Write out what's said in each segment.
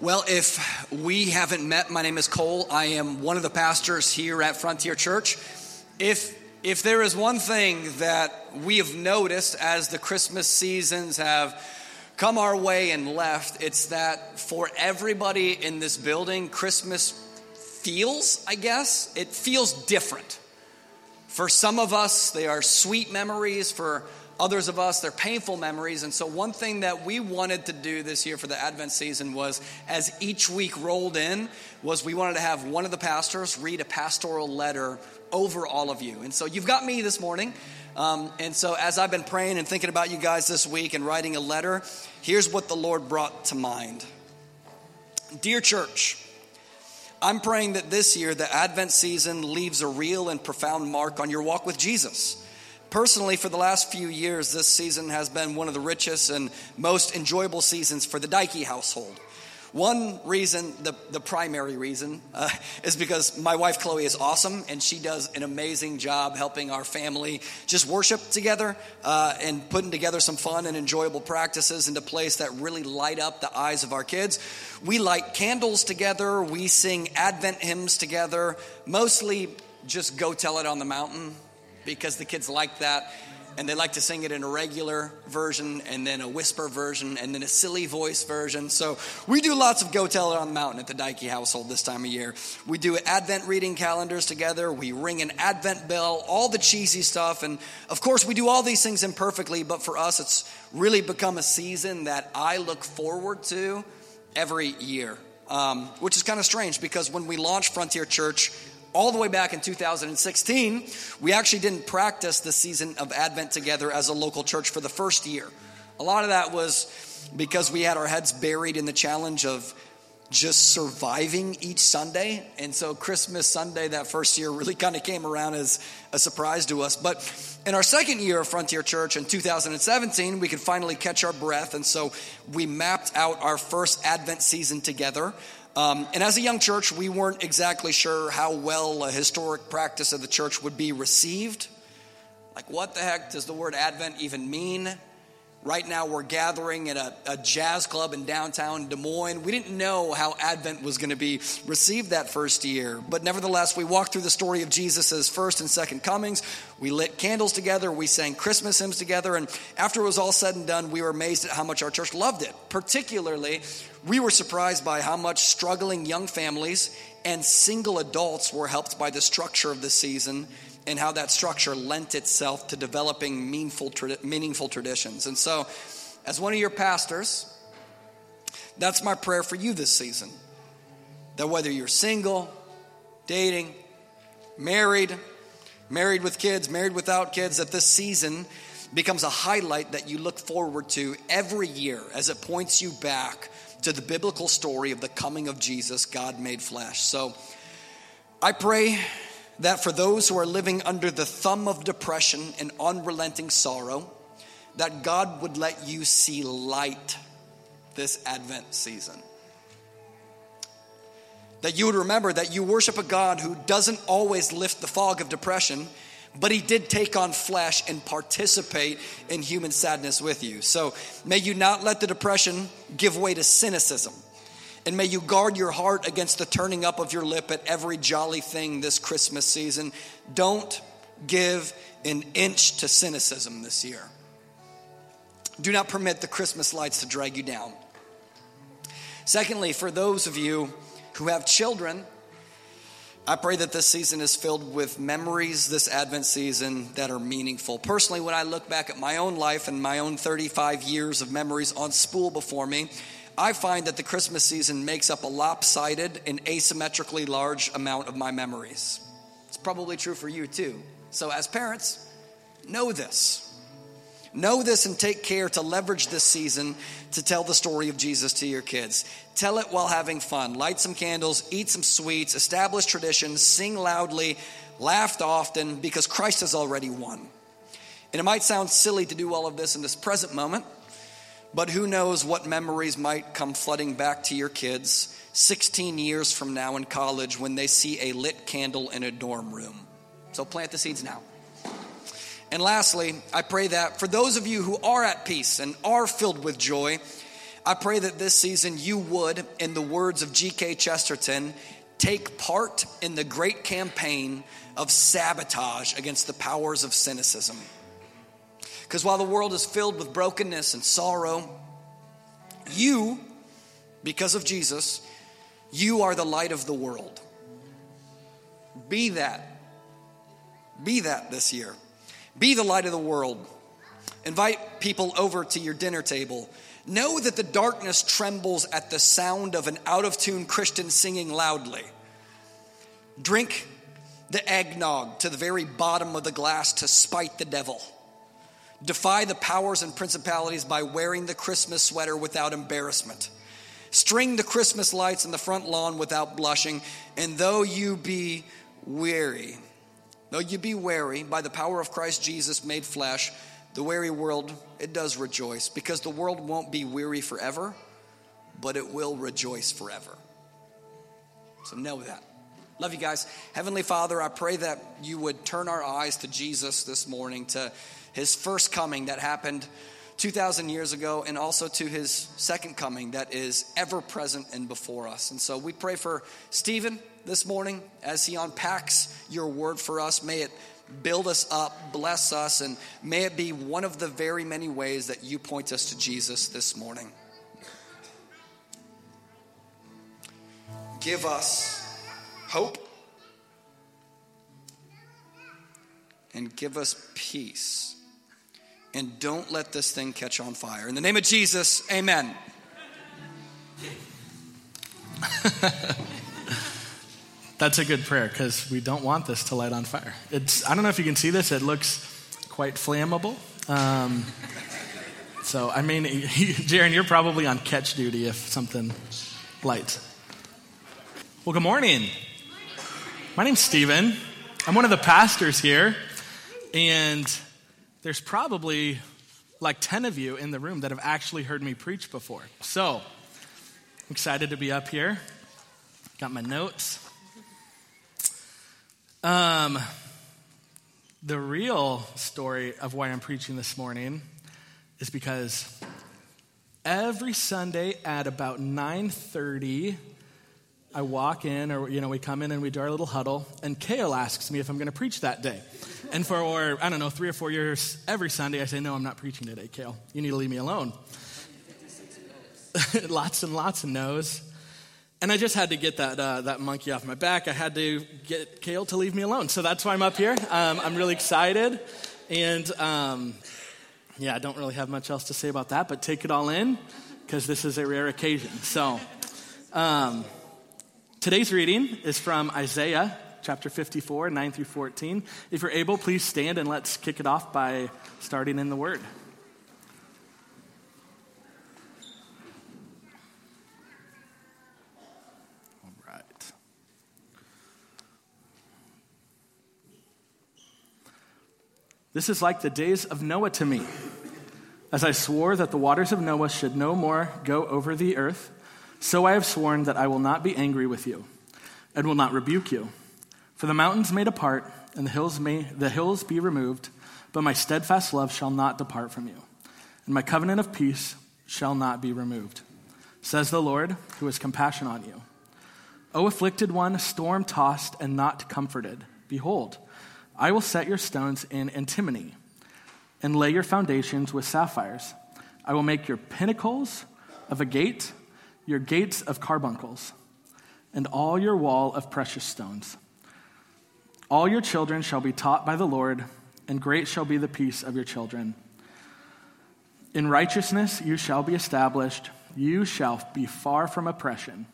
Well, if we haven't met, my name is Cole. I am one of the pastors here at Frontier Church. If if there is one thing that we have noticed as the Christmas seasons have come our way and left, it's that for everybody in this building, Christmas feels, I guess, it feels different. For some of us, they are sweet memories. For others of us, they're painful memories. And so, one thing that we wanted to do this year for the Advent season was, as each week rolled in, was we wanted to have one of the pastors read a pastoral letter over all of you. And so, you've got me this morning. Um, and so, as I've been praying and thinking about you guys this week and writing a letter, here's what the Lord brought to mind Dear church, I'm praying that this year the Advent season leaves a real and profound mark on your walk with Jesus. Personally, for the last few years, this season has been one of the richest and most enjoyable seasons for the Dykey household. One reason, the, the primary reason, uh, is because my wife Chloe is awesome and she does an amazing job helping our family just worship together uh, and putting together some fun and enjoyable practices into place that really light up the eyes of our kids. We light candles together, we sing Advent hymns together, mostly just go tell it on the mountain because the kids like that. And they like to sing it in a regular version, and then a whisper version, and then a silly voice version. So we do lots of Go Tell It on the Mountain at the Dykey household this time of year. We do Advent reading calendars together. We ring an Advent bell, all the cheesy stuff. And of course, we do all these things imperfectly, but for us, it's really become a season that I look forward to every year. Um, which is kind of strange because when we launched Frontier Church, all the way back in 2016, we actually didn't practice the season of Advent together as a local church for the first year. A lot of that was because we had our heads buried in the challenge of just surviving each Sunday. And so Christmas Sunday that first year really kind of came around as a surprise to us. But in our second year of Frontier Church in 2017, we could finally catch our breath. And so we mapped out our first Advent season together. Um, and as a young church, we weren't exactly sure how well a historic practice of the church would be received. Like, what the heck does the word Advent even mean? Right now, we're gathering at a, a jazz club in downtown Des Moines. We didn't know how Advent was going to be received that first year. But nevertheless, we walked through the story of Jesus' first and second comings. We lit candles together. We sang Christmas hymns together. And after it was all said and done, we were amazed at how much our church loved it. Particularly, we were surprised by how much struggling young families and single adults were helped by the structure of the season and how that structure lent itself to developing meaningful, meaningful traditions. And so, as one of your pastors, that's my prayer for you this season. That whether you're single, dating, married, married with kids, married without kids, that this season becomes a highlight that you look forward to every year as it points you back to the biblical story of the coming of Jesus, God made flesh. So I pray that for those who are living under the thumb of depression and unrelenting sorrow, that God would let you see light this Advent season. That you would remember that you worship a God who doesn't always lift the fog of depression, but he did take on flesh and participate in human sadness with you. So may you not let the depression give way to cynicism and may you guard your heart against the turning up of your lip at every jolly thing this Christmas season. Don't give an inch to cynicism this year. Do not permit the Christmas lights to drag you down. Secondly, for those of you who have children, I pray that this season is filled with memories this Advent season that are meaningful. Personally, when I look back at my own life and my own 35 years of memories on spool before me, I find that the Christmas season makes up a lopsided and asymmetrically large amount of my memories. It's probably true for you too. So, as parents, know this. Know this and take care to leverage this season to tell the story of Jesus to your kids. Tell it while having fun. Light some candles, eat some sweets, establish traditions, sing loudly, laugh often, because Christ has already won. And it might sound silly to do all of this in this present moment, but who knows what memories might come flooding back to your kids 16 years from now in college when they see a lit candle in a dorm room. So plant the seeds now. And lastly, I pray that for those of you who are at peace and are filled with joy, I pray that this season you would, in the words of G.K. Chesterton, take part in the great campaign of sabotage against the powers of cynicism. Because while the world is filled with brokenness and sorrow, you, because of Jesus, you are the light of the world. Be that. Be that this year. Be the light of the world. Invite people over to your dinner table. Know that the darkness trembles at the sound of an out of tune Christian singing loudly. Drink the eggnog to the very bottom of the glass to spite the devil. Defy the powers and principalities by wearing the Christmas sweater without embarrassment. String the Christmas lights in the front lawn without blushing. And though you be weary, though you be weary by the power of Christ Jesus made flesh, the weary world, it does rejoice because the world won't be weary forever, but it will rejoice forever. So know that. Love you guys. Heavenly Father, I pray that you would turn our eyes to Jesus this morning, to his first coming that happened 2,000 years ago, and also to his second coming that is ever present and before us. And so we pray for Stephen this morning as he unpacks your word for us. May it build us up, bless us, and may it be one of the very many ways that you point us to Jesus this morning. Give us hope, and give us peace. And don't let this thing catch on fire. In the name of Jesus, amen. That's a good prayer because we don't want this to light on fire. It's, I don't know if you can see this, it looks quite flammable. Um, so, I mean, Jaron, you're probably on catch duty if something lights. Well, good morning. My name's Stephen. I'm one of the pastors here, and there's probably like 10 of you in the room that have actually heard me preach before. So, I'm excited to be up here. Got my notes. Um, the real story of why I'm preaching this morning is because every Sunday at about 9:30 I walk in, or, you know, we come in and we do our little huddle, and Kale asks me if I'm going to preach that day. And for, or, I don't know, three or four years, every Sunday, I say, No, I'm not preaching today, Kale. You need to leave me alone. lots and lots of no's. And I just had to get that, uh, that monkey off my back. I had to get Kale to leave me alone. So that's why I'm up here. Um, I'm really excited. And um, yeah, I don't really have much else to say about that, but take it all in because this is a rare occasion. So, um, Today's reading is from Isaiah chapter 54, 9 through 14. If you're able, please stand and let's kick it off by starting in the Word. All right. This is like the days of Noah to me. As I swore that the waters of Noah should no more go over the earth so I have sworn that I will not be angry with you and will not rebuke you. For the mountains may depart and the hills may the hills be removed, but my steadfast love shall not depart from you, and my covenant of peace shall not be removed. Says the Lord, who has compassion on you. O afflicted one, storm tossed and not comforted, behold, I will set your stones in antimony and lay your foundations with sapphires. I will make your pinnacles of agate your gates of carbuncles, and all your wall of precious stones. All your children shall be taught by the Lord, and great shall be the peace of your children. In righteousness you shall be established, you shall be far from oppression,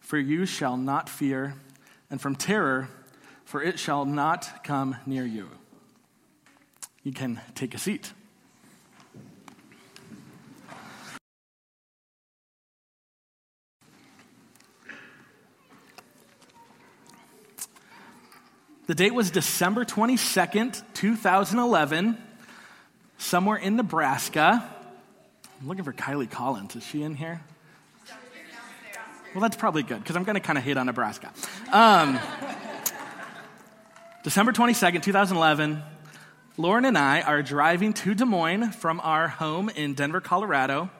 for you shall not fear, and from terror, for it shall not come near you. You can take a seat. The date was December 22nd, 2011, somewhere in Nebraska. I'm looking for Kylie Collins. Is she in here? Well, that's probably good because I'm going to kind of hate on Nebraska. Um, December 22nd, 2011, Lauren and I are driving to Des Moines from our home in Denver, Colorado.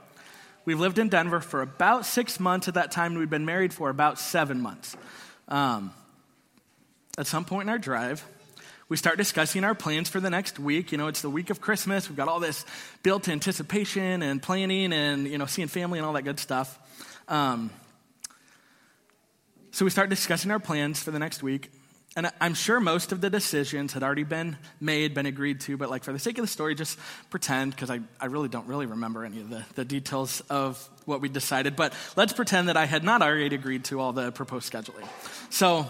We've lived in Denver for about six months at that time, and we've been married for about seven months. Um, at some point in our drive, we start discussing our plans for the next week. You know, it's the week of Christmas. We've got all this built anticipation and planning and, you know, seeing family and all that good stuff. Um, so we start discussing our plans for the next week. And I'm sure most of the decisions had already been made, been agreed to, but like for the sake of the story, just pretend, because I, I really don't really remember any of the, the details of what we decided, but let's pretend that I had not already agreed to all the proposed scheduling. So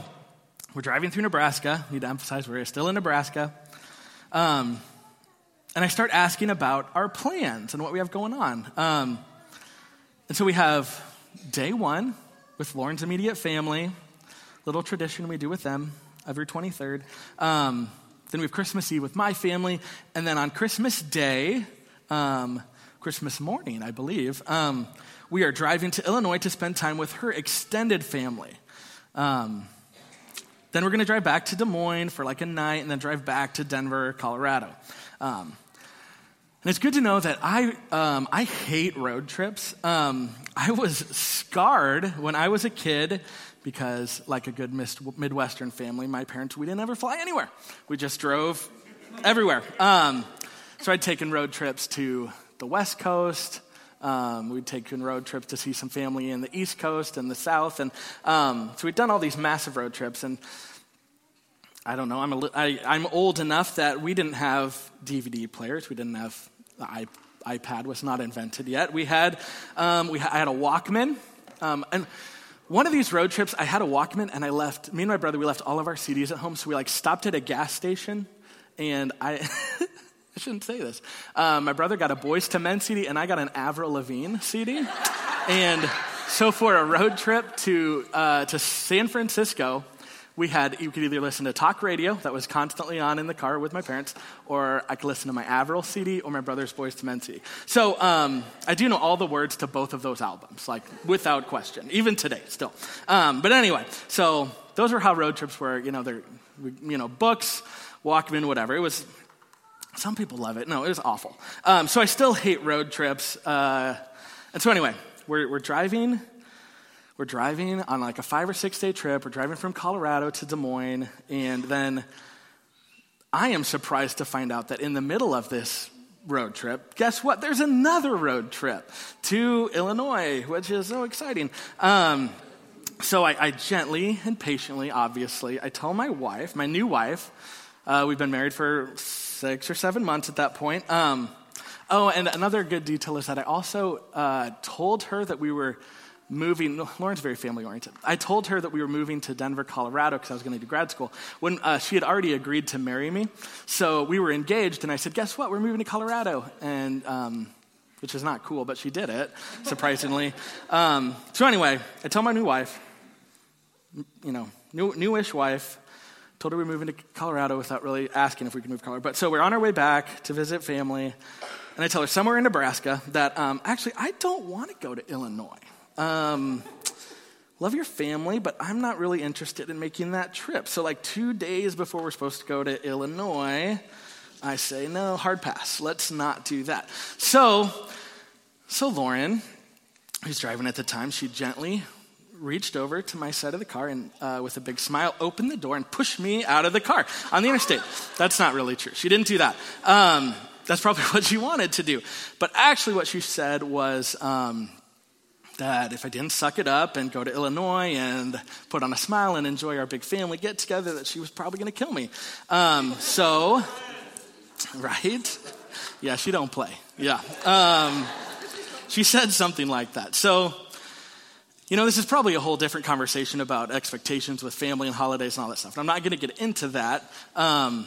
we're driving through Nebraska. Need to emphasize we're still in Nebraska. Um, and I start asking about our plans and what we have going on. Um, and so we have day one with Lauren's immediate family, little tradition we do with them every 23rd. Um, then we have Christmas Eve with my family. And then on Christmas Day, um, Christmas morning, I believe, um, we are driving to Illinois to spend time with her extended family. Then we're going to drive back to Des Moines for like a night and then drive back to Denver, Colorado. Um, and it's good to know that I, um, I hate road trips. Um, I was scarred when I was a kid because, like a good Midwestern family, my parents, we didn't ever fly anywhere. We just drove everywhere. Um, so I'd taken road trips to the West Coast. Um, we'd taken road trips to see some family in the East Coast and the South. And um, so we'd done all these massive road trips. And I don't know, I'm, I, I'm old enough that we didn't have DVD players. We didn't have the iPad was not invented yet. We had, um, we ha- I had a Walkman. Um, and one of these road trips, I had a Walkman and I left, me and my brother, we left all of our CDs at home. So we like stopped at a gas station and I, I shouldn't say this. Um, my brother got a Boyz II Men CD and I got an Avril Lavigne CD. and so for a road trip to, uh, to San Francisco, we had, you could either listen to talk radio that was constantly on in the car with my parents, or I could listen to my Avril CD or my brother's Boyz II Men CD. So um, I do know all the words to both of those albums, like without question, even today still. Um, but anyway, so those are how road trips were. You know, they're, you know, books, Walkman, whatever. It was, some people love it. No, it was awful. Um, so I still hate road trips. Uh, and so anyway, we're, we're driving we're driving on like a five or six day trip. We're driving from Colorado to Des Moines. And then I am surprised to find out that in the middle of this road trip, guess what? There's another road trip to Illinois, which is so exciting. Um, so I, I, gently and patiently, obviously, I tell my wife, my new wife, uh, we've been married for six or seven months at that point. Um, oh, and another good detail is that I also uh, told her that we were moving, Lauren's very family oriented. I told her that we were moving to Denver, Colorado, because I was going to do grad school, when uh, she had already agreed to marry me. So we were engaged, and I said, Guess what? We're moving to Colorado. And, um, which is not cool, but she did it, surprisingly. um, so anyway, I told my new wife, you know, new, newish wife, told her we are moving to Colorado without really asking if we could move Colorado. But so we're on our way back to visit family, and I tell her somewhere in Nebraska that um, actually I don't want to go to Illinois. Um, love your family, but I'm not really interested in making that trip. So, like two days before we're supposed to go to Illinois, I say, no, hard pass. Let's not do that. So, so Lauren, who's driving at the time, she gently reached over to my side of the car and, uh, with a big smile, opened the door and pushed me out of the car on the interstate. That's not really true. She didn't do that. Um, that's probably what she wanted to do. But actually, what she said was, um, that if I didn't suck it up and go to Illinois and put on a smile and enjoy our big family get together, that she was probably going to kill me. Um, so, right? Yeah, she don't play. Yeah. Um, she said something like that. So, you know, this is probably a whole different conversation about expectations with family and holidays and all that stuff. And I'm not going to get into that. Um,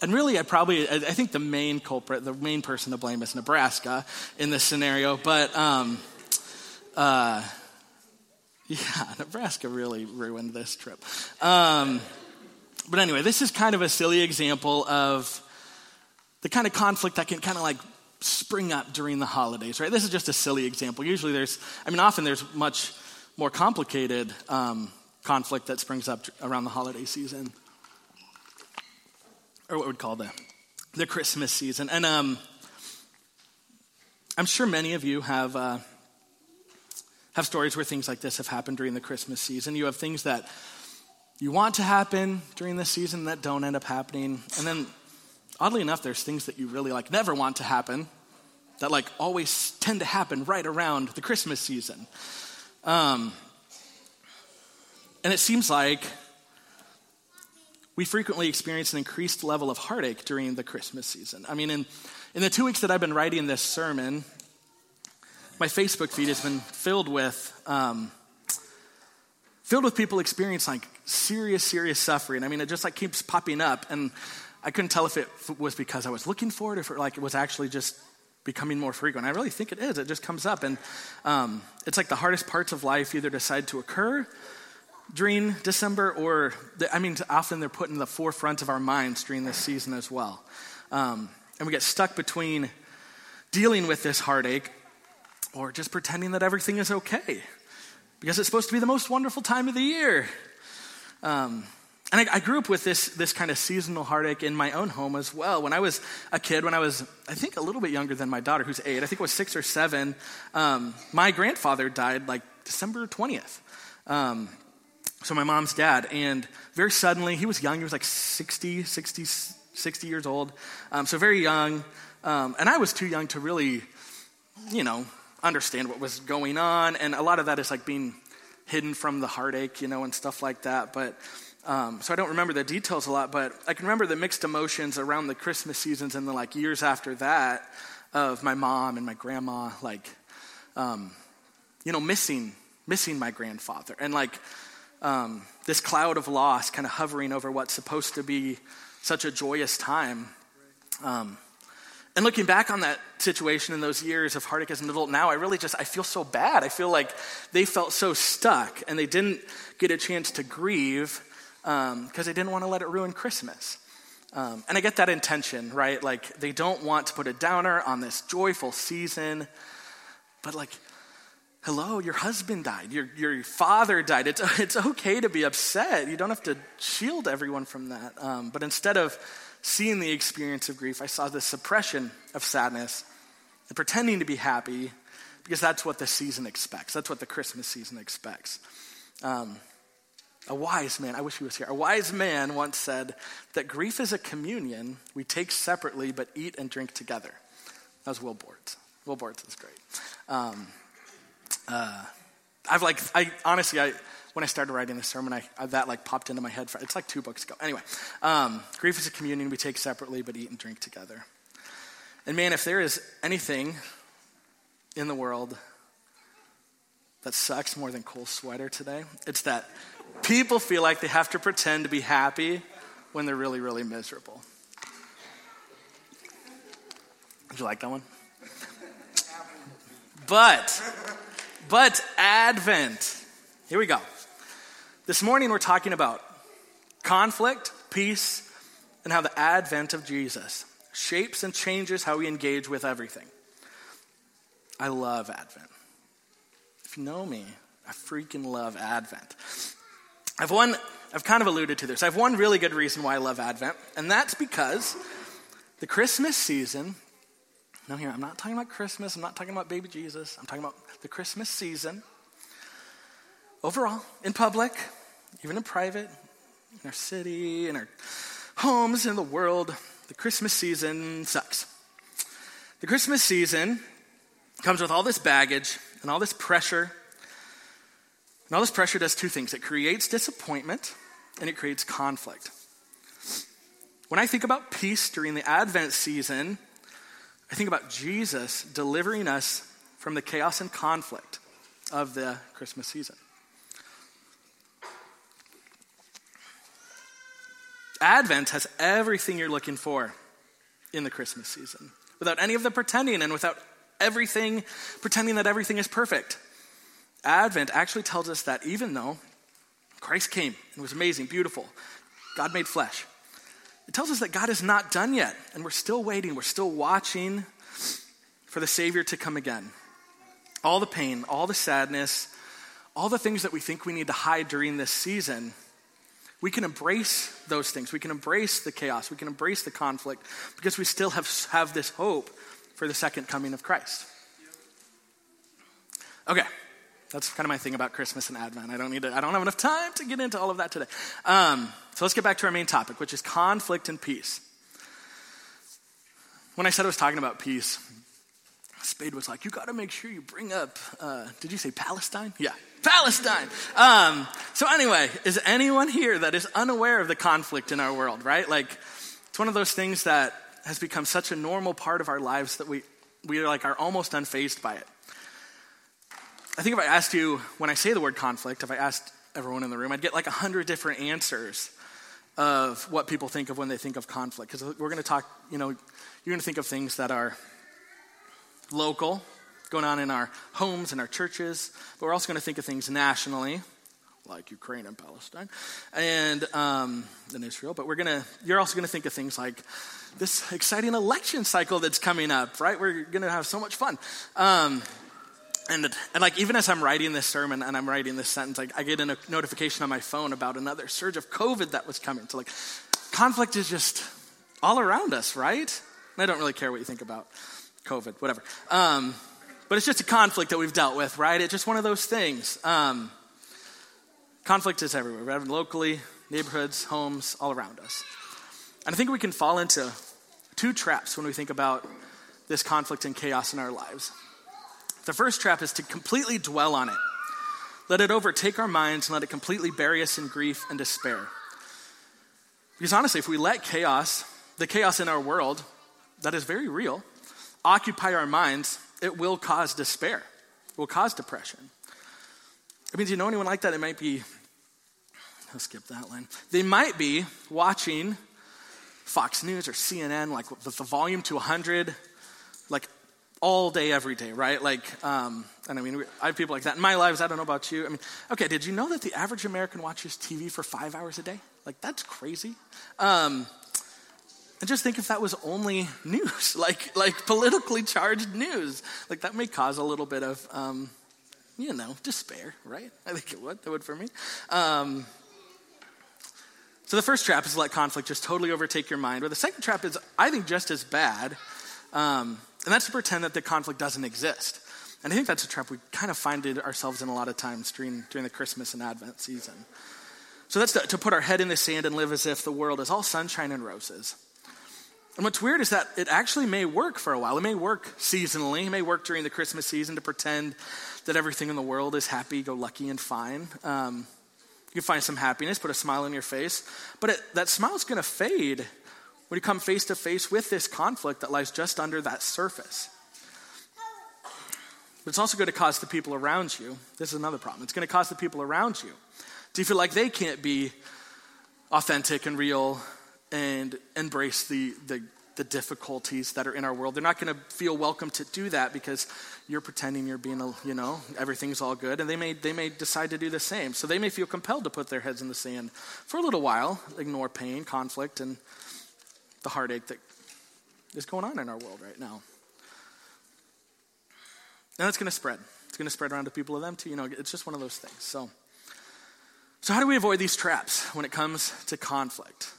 and really, I probably, I think the main culprit, the main person to blame is Nebraska in this scenario. But, um, uh, yeah, Nebraska really ruined this trip. Um, but anyway, this is kind of a silly example of the kind of conflict that can kind of like spring up during the holidays, right? This is just a silly example. Usually there's, I mean, often there's much more complicated um, conflict that springs up around the holiday season, or what we'd call the, the Christmas season. And um, I'm sure many of you have. Uh, have stories where things like this have happened during the Christmas season. You have things that you want to happen during the season that don't end up happening. And then, oddly enough, there's things that you really like never want to happen that like always tend to happen right around the Christmas season. Um, and it seems like we frequently experience an increased level of heartache during the Christmas season. I mean, in, in the two weeks that I've been writing this sermon, my Facebook feed has been filled with um, filled with people experiencing like serious, serious suffering. I mean, it just like keeps popping up, and I couldn't tell if it was because I was looking for it, or if it, like it was actually just becoming more frequent. I really think it is. It just comes up, and um, it's like the hardest parts of life either decide to occur during December, or I mean, often they're put in the forefront of our minds during this season as well. Um, and we get stuck between dealing with this heartache or just pretending that everything is okay because it's supposed to be the most wonderful time of the year. Um, and I, I, grew up with this, this kind of seasonal heartache in my own home as well. When I was a kid, when I was, I think, a little bit younger than my daughter, who's eight, I think it was six or seven, um, my grandfather died like December 20th. Um, so my mom's dad. And very suddenly, he was young. He was like 60, 60, 60 years old. Um, so very young. Um, and I was too young to really, you know, understand what was going on. And a lot of that is like being hidden from the heartache, you know, and stuff like that. But um, so I don't remember the details a lot, but I can remember the mixed emotions around the Christmas seasons and the like years after that of my mom and my grandma, like, um, you know, missing missing my grandfather and like um, this cloud of loss kind of hovering over what's supposed to be such a joyous time. Um, and looking back on that situation in those years of heartache as an adult now, I really just, I feel so bad. I feel like they felt so stuck and they didn't get a chance to grieve because um, they didn't want to let it ruin Christmas. Um, and I get that intention, right? Like they don't want to put a downer on this joyful season, but like, hello, your husband died, your, your father died. It's, it's okay to be upset. You don't have to shield everyone from that. Um, but instead of seeing the experience of grief, I saw the suppression of sadness and pretending to be happy because that's what the season expects. That's what the Christmas season expects. Um, a wise man, I wish he was here, a wise man once said that grief is a communion we take separately but eat and drink together. That was Will Bortz. Will Bortz is great. Um, uh, I've like, I honestly, I, when I started writing this sermon, I, I, that like popped into my head. For, it's like two books ago. Anyway, um, grief is a communion we take separately but eat and drink together. And man, if there is anything in the world that sucks more than Cole's sweater today, it's that people feel like they have to pretend to be happy when they're really, really miserable. Did you like that one? But, but Advent. Here we go. This morning we're talking about conflict, peace, and how the advent of Jesus shapes and changes how we engage with everything. I love Advent. If you know me, I freaking love Advent. I've one, I've kind of alluded to this. I have one really good reason why I love Advent, and that's because the Christmas season. No, here, I'm not talking about Christmas. I'm not talking about baby Jesus. I'm talking about the Christmas season overall, in public, even in private, in our city, in our homes, in the world, the Christmas season sucks. The Christmas season comes with all this baggage and all this pressure. All this pressure does two things it creates disappointment and it creates conflict. When I think about peace during the Advent season, I think about Jesus delivering us from the chaos and conflict of the Christmas season. Advent has everything you're looking for in the Christmas season without any of the pretending and without everything, pretending that everything is perfect. Advent actually tells us that even though Christ came and was amazing, beautiful, God made flesh, it tells us that God is not done yet, and we're still waiting, we're still watching for the Savior to come again. All the pain, all the sadness, all the things that we think we need to hide during this season we can embrace those things. We can embrace the chaos. We can embrace the conflict because we still have, have this hope for the second coming of Christ. Okay, That's kind of my thing about Christmas and Advent. I don't need to, I don't have enough time to get into all of that today. Um, so let's get back to our main topic, which is conflict and peace. When I said I was talking about peace, Spade was like, You got to make sure you bring up, uh, did you say Palestine? Yeah, Palestine. Um, so, anyway, is anyone here that is unaware of the conflict in our world, right? Like, it's one of those things that has become such a normal part of our lives that we, we are like are almost unfazed by it. I think if I asked you, when I say the word conflict, if I asked everyone in the room, I'd get like a hundred different answers of what people think of when they think of conflict. Because we're going to talk, you know, you're going to think of things that are local, going on in our homes and our churches, but we're also going to think of things nationally, like Ukraine and Palestine, and um, Israel. But we're to, you're also going to think of things like this exciting election cycle that's coming up, right? We're going to have so much fun. Um, and, and like even as I'm writing this sermon and I'm writing this sentence, like I get a notification on my phone about another surge of COVID that was coming. So like conflict is just all around us, right? And I don't really care what you think about COVID, whatever. Um, but it's just a conflict that we've dealt with, right? It's just one of those things. Um, conflict is everywhere. It locally, neighborhoods, homes, all around us. And I think we can fall into two traps when we think about this conflict and chaos in our lives. The first trap is to completely dwell on it. Let it overtake our minds and let it completely bury us in grief and despair. Because honestly, if we let chaos, the chaos in our world, that is very real, occupy our minds, it will cause despair. It will cause depression. I mean, do you know anyone like that? It might be, I'll skip that line. They might be watching Fox News or CNN, like with the volume to 100, like all day, every day, right? Like, um, and I mean, I have people like that in my lives. I don't know about you. I mean, okay, did you know that the average American watches TV for five hours a day? Like, that's crazy. Um, and just think if that was only news, like, like politically charged news. Like, that may cause a little bit of, um, you know, despair, right? I think it would. That would for me. Um, so the first trap is let conflict just totally overtake your mind. Or the second trap is, I think, just as bad. Um, and that's to pretend that the conflict doesn't exist. And I think that's a trap we kind of find ourselves in a lot of times during, during the Christmas and Advent season. So that's to, to put our head in the sand and live as if the world is all sunshine and roses. And what's weird is that it actually may work for a while. It may work seasonally. It may work during the Christmas season to pretend that everything in the world is happy, go lucky, and fine. Um, you find some happiness, put a smile on your face. But it, that smile is going to fade when you come face to face with this conflict that lies just under that surface. But it's also going to cause the people around you, this is another problem. It's going to cause the people around you Do you feel like they can't be authentic and real and embrace the, the, the difficulties that are in our world. They're not going to feel welcome to do that because you're pretending you're being, a, you know, everything's all good. And they may, they may decide to do the same. So they may feel compelled to put their heads in the sand for a little while, ignore pain, conflict, and the heartache that is going on in our world right now. And it's going to spread. It's going to spread around to people of them too. You know, it's just one of those things. So, so how do we avoid these traps when it comes to conflict?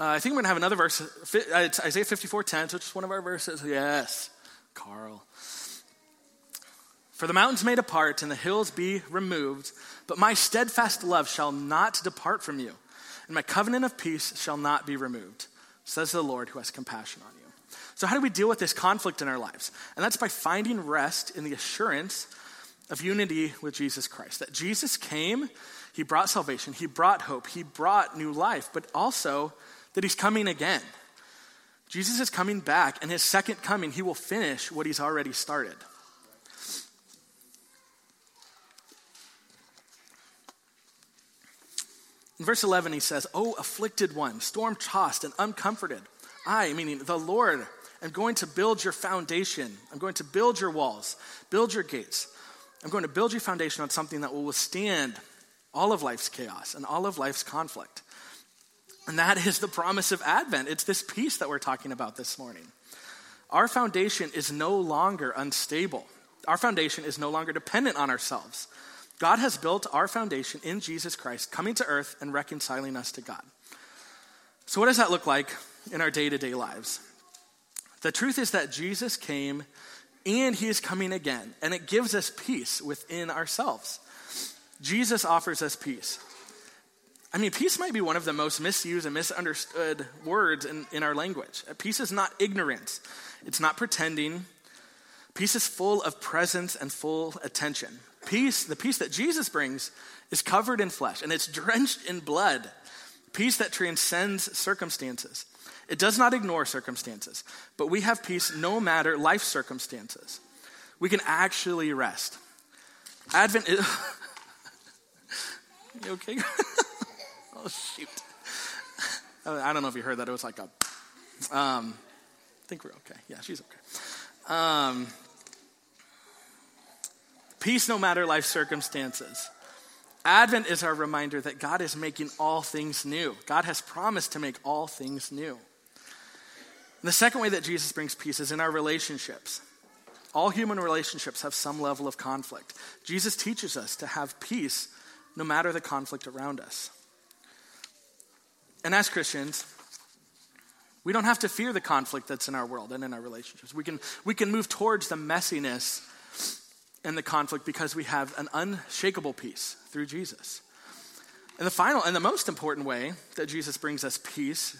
Uh, I think I'm going to have another verse. Uh, it's Isaiah 54:10, so it's one of our verses. Yes, Carl. For the mountains may depart and the hills be removed, but my steadfast love shall not depart from you and my covenant of peace shall not be removed, says the Lord who has compassion on you. So, how do we deal with this conflict in our lives? And that's by finding rest in the assurance of unity with Jesus Christ. That Jesus came, he brought salvation, he brought hope, he brought new life, but also that he's coming again. Jesus is coming back, and his second coming, he will finish what he's already started. In verse 11, he says, Oh, afflicted one, storm tossed and uncomforted. I, meaning the Lord, am going to build your foundation. I'm going to build your walls, build your gates. I'm going to build your foundation on something that will withstand all of life's chaos and all of life's conflict. And that is the promise of Advent. It's this peace that we're talking about this morning. Our foundation is no longer unstable. Our foundation is no longer dependent on ourselves. God has built our foundation in Jesus Christ, coming to earth and reconciling us to God. So, what does that look like in our day to day lives? The truth is that Jesus came and he is coming again, and it gives us peace within ourselves. Jesus offers us peace. I mean, peace might be one of the most misused and misunderstood words in, in our language. Peace is not ignorance, it's not pretending. Peace is full of presence and full attention. Peace, the peace that Jesus brings, is covered in flesh and it's drenched in blood. Peace that transcends circumstances. It does not ignore circumstances, but we have peace no matter life circumstances. We can actually rest. Advent is. you okay? oh, shoot. I don't know if you heard that. It was like a. Um, I think we're okay. Yeah, she's okay. Um, peace no matter life circumstances. Advent is our reminder that God is making all things new. God has promised to make all things new. And the second way that Jesus brings peace is in our relationships. All human relationships have some level of conflict. Jesus teaches us to have peace no matter the conflict around us. And as Christians, we don't have to fear the conflict that's in our world and in our relationships. We can, we can move towards the messiness and the conflict because we have an unshakable peace through Jesus. And the final and the most important way that Jesus brings us peace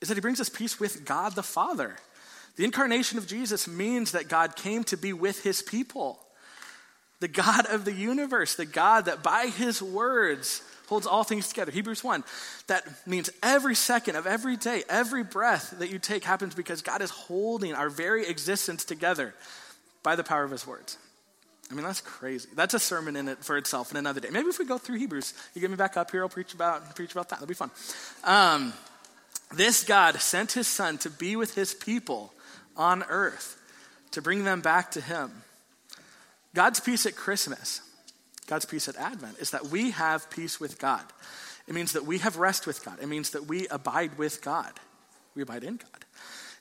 is that he brings us peace with God the Father. The incarnation of Jesus means that God came to be with his people. The God of the universe, the God that by his words holds all things together. Hebrews 1. That means every second of every day, every breath that you take happens because God is holding our very existence together by the power of his words. I mean, that's crazy. That's a sermon in it for itself in another day. Maybe if we go through Hebrews, you get me back up here, I'll preach about, preach about that. That'll be fun. Um, this God sent his son to be with his people on earth, to bring them back to him. God's peace at Christmas, God's peace at Advent, is that we have peace with God. It means that we have rest with God. It means that we abide with God. We abide in God.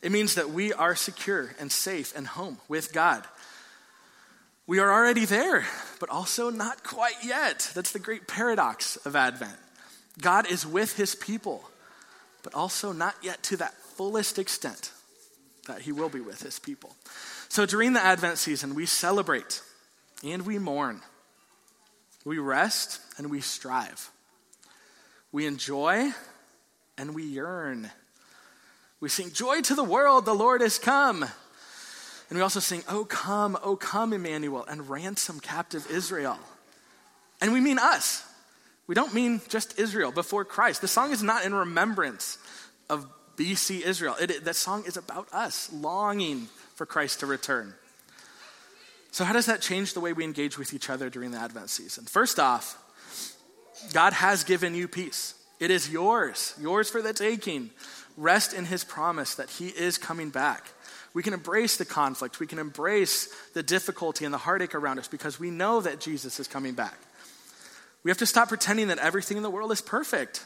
It means that we are secure and safe and home with God. We are already there, but also not quite yet. That's the great paradox of Advent. God is with his people, but also not yet to that fullest extent that he will be with his people. So during the Advent season, we celebrate and we mourn. We rest and we strive. We enjoy and we yearn. We sing, Joy to the world, the Lord is come. And we also sing, Oh, come, oh, come, Emmanuel, and ransom captive Israel. And we mean us. We don't mean just Israel before Christ. The song is not in remembrance of BC Israel. It, that song is about us longing for Christ to return. So, how does that change the way we engage with each other during the Advent season? First off, God has given you peace. It is yours, yours for the taking. Rest in his promise that he is coming back. We can embrace the conflict. We can embrace the difficulty and the heartache around us because we know that Jesus is coming back. We have to stop pretending that everything in the world is perfect.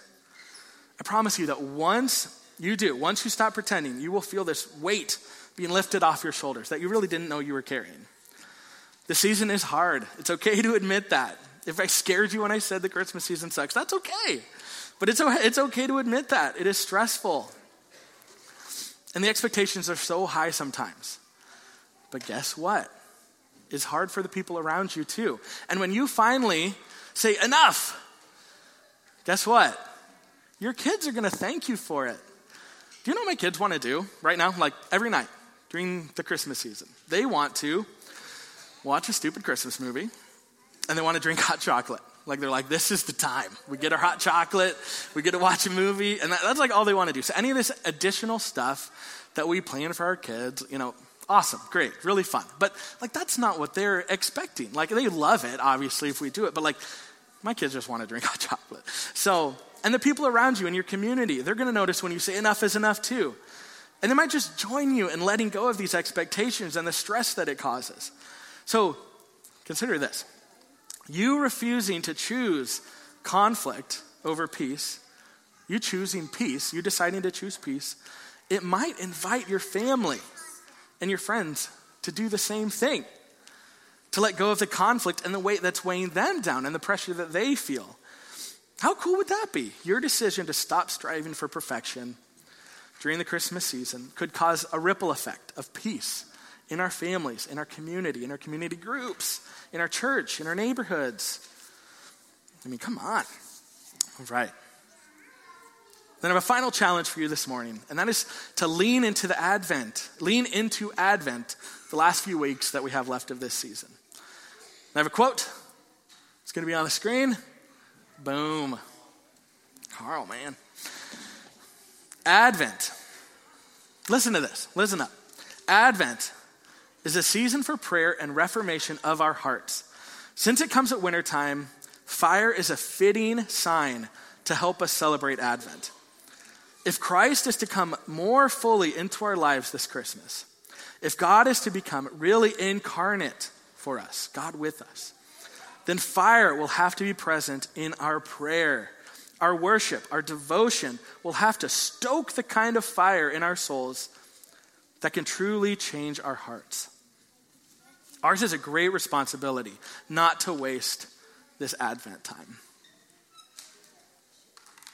I promise you that once you do, once you stop pretending, you will feel this weight being lifted off your shoulders that you really didn't know you were carrying. The season is hard. It's okay to admit that. If I scared you when I said the Christmas season sucks, that's okay. But it's, it's okay to admit that. It is stressful. And the expectations are so high sometimes. But guess what? It's hard for the people around you too. And when you finally say, enough, guess what? Your kids are to thank you for it. Do you know what my kids want to do right now? Like every night during the Christmas season? They want to watch a stupid Christmas movie and they want to drink hot chocolate. Like they're like, this is the time. We get our hot chocolate, we get to watch a movie, and that, that's like all they want to do. So any of this additional stuff that we plan for our kids, you know, awesome, great, really fun. But like that's not what they're expecting. Like they love it, obviously, if we do it, but like my kids just want to drink hot chocolate. So, and the people around you in your community, they're going to notice when you say enough is enough too. And they might just join you in letting go of these expectations and the stress that it causes. So, consider this you refusing to choose conflict over peace, you choosing peace, you deciding to choose peace, it might invite your family and your friends to do the same thing. To let go of the conflict and the weight that's weighing them down and the pressure that they feel. How cool would that be? Your decision to stop striving for perfection during the Christmas season could cause a ripple effect of peace in our families, in our community, in our community groups, in our church, in our neighborhoods. I mean, come on. All right. Then I have a final challenge for you this morning, and that is to lean into the Advent, lean into Advent the last few weeks that we have left of this season. I have a quote. It's going to be on the screen. Boom. Carl, man. Advent. Listen to this. Listen up. Advent is a season for prayer and reformation of our hearts. Since it comes at wintertime, fire is a fitting sign to help us celebrate Advent. If Christ is to come more fully into our lives this Christmas, if God is to become really incarnate for us, God with us, then fire will have to be present in our prayer. Our worship, our devotion will have to stoke the kind of fire in our souls that can truly change our hearts. Ours is a great responsibility not to waste this Advent time.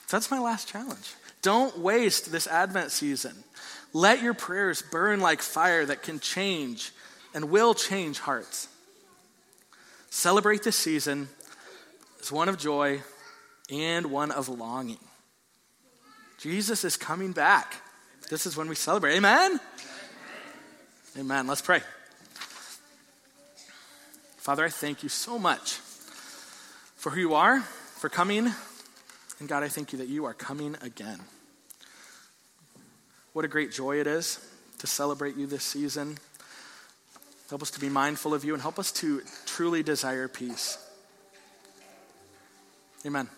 That's my last challenge. Don't waste this Advent season. Let your prayers burn like fire that can change and will change hearts. Celebrate this season as one of joy and one of longing. Jesus is coming back. This is when we celebrate. Amen? Amen. Let's pray. Father, I thank you so much for who you are, for coming. And God, I thank you that you are coming again. What a great joy it is to celebrate you this season. Help us to be mindful of you and help us to truly desire peace. Amen.